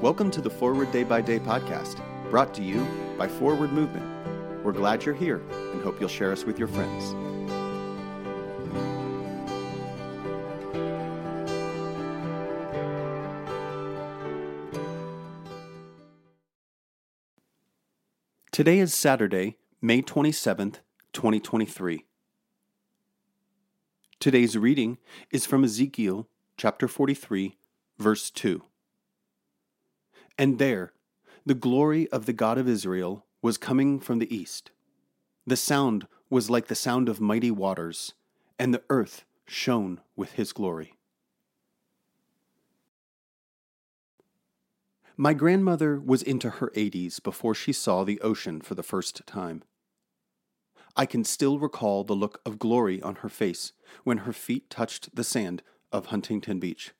Welcome to the Forward Day by Day podcast, brought to you by Forward Movement. We're glad you're here and hope you'll share us with your friends. Today is Saturday, May 27th, 2023. Today's reading is from Ezekiel chapter 43, verse 2. And there, the glory of the God of Israel was coming from the east. The sound was like the sound of mighty waters, and the earth shone with his glory. My grandmother was into her 80s before she saw the ocean for the first time. I can still recall the look of glory on her face when her feet touched the sand of Huntington Beach,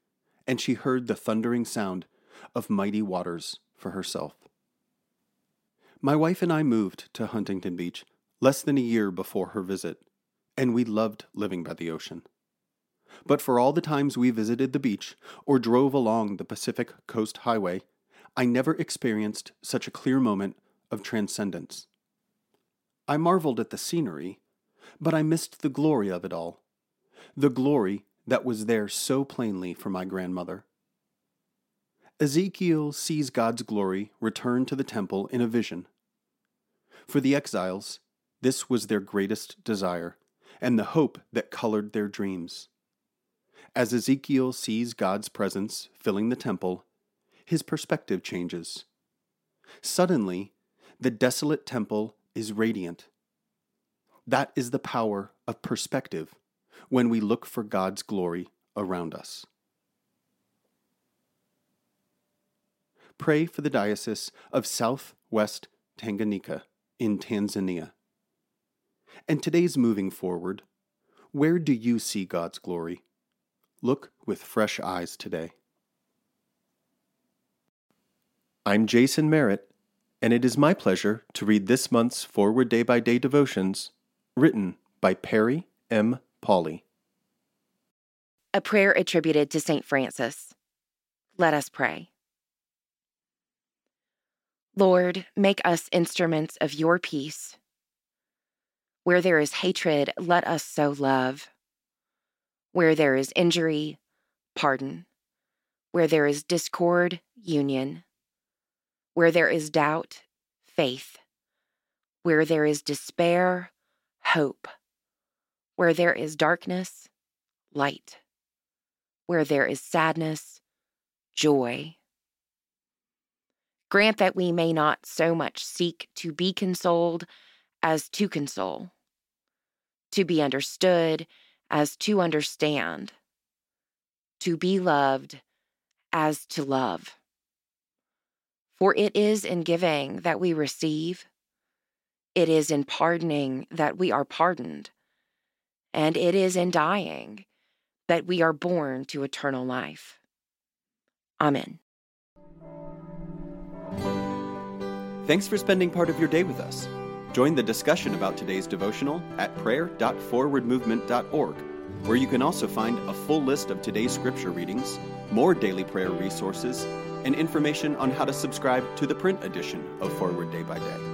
and she heard the thundering sound of mighty waters for herself. My wife and I moved to Huntington Beach less than a year before her visit, and we loved living by the ocean. But for all the times we visited the beach or drove along the Pacific Coast Highway, I never experienced such a clear moment of transcendence. I marveled at the scenery, but I missed the glory of it all. The glory that was there so plainly for my grandmother. Ezekiel sees God's glory return to the temple in a vision. For the exiles, this was their greatest desire and the hope that colored their dreams. As Ezekiel sees God's presence filling the temple, his perspective changes. Suddenly, the desolate temple is radiant. That is the power of perspective when we look for God's glory around us. Pray for the Diocese of Southwest Tanganyika in Tanzania. And today's moving forward, where do you see God's glory? Look with fresh eyes today. I'm Jason Merritt, and it is my pleasure to read this month's Forward Day by Day devotions written by Perry M. Pauly. A prayer attributed to St. Francis. Let us pray. Lord, make us instruments of your peace. Where there is hatred, let us sow love. Where there is injury, pardon. Where there is discord, union. Where there is doubt, faith. Where there is despair, hope. Where there is darkness, light. Where there is sadness, joy. Grant that we may not so much seek to be consoled as to console, to be understood as to understand, to be loved as to love. For it is in giving that we receive, it is in pardoning that we are pardoned, and it is in dying that we are born to eternal life. Amen. Thanks for spending part of your day with us. Join the discussion about today's devotional at prayer.forwardmovement.org, where you can also find a full list of today's scripture readings, more daily prayer resources, and information on how to subscribe to the print edition of Forward Day by Day.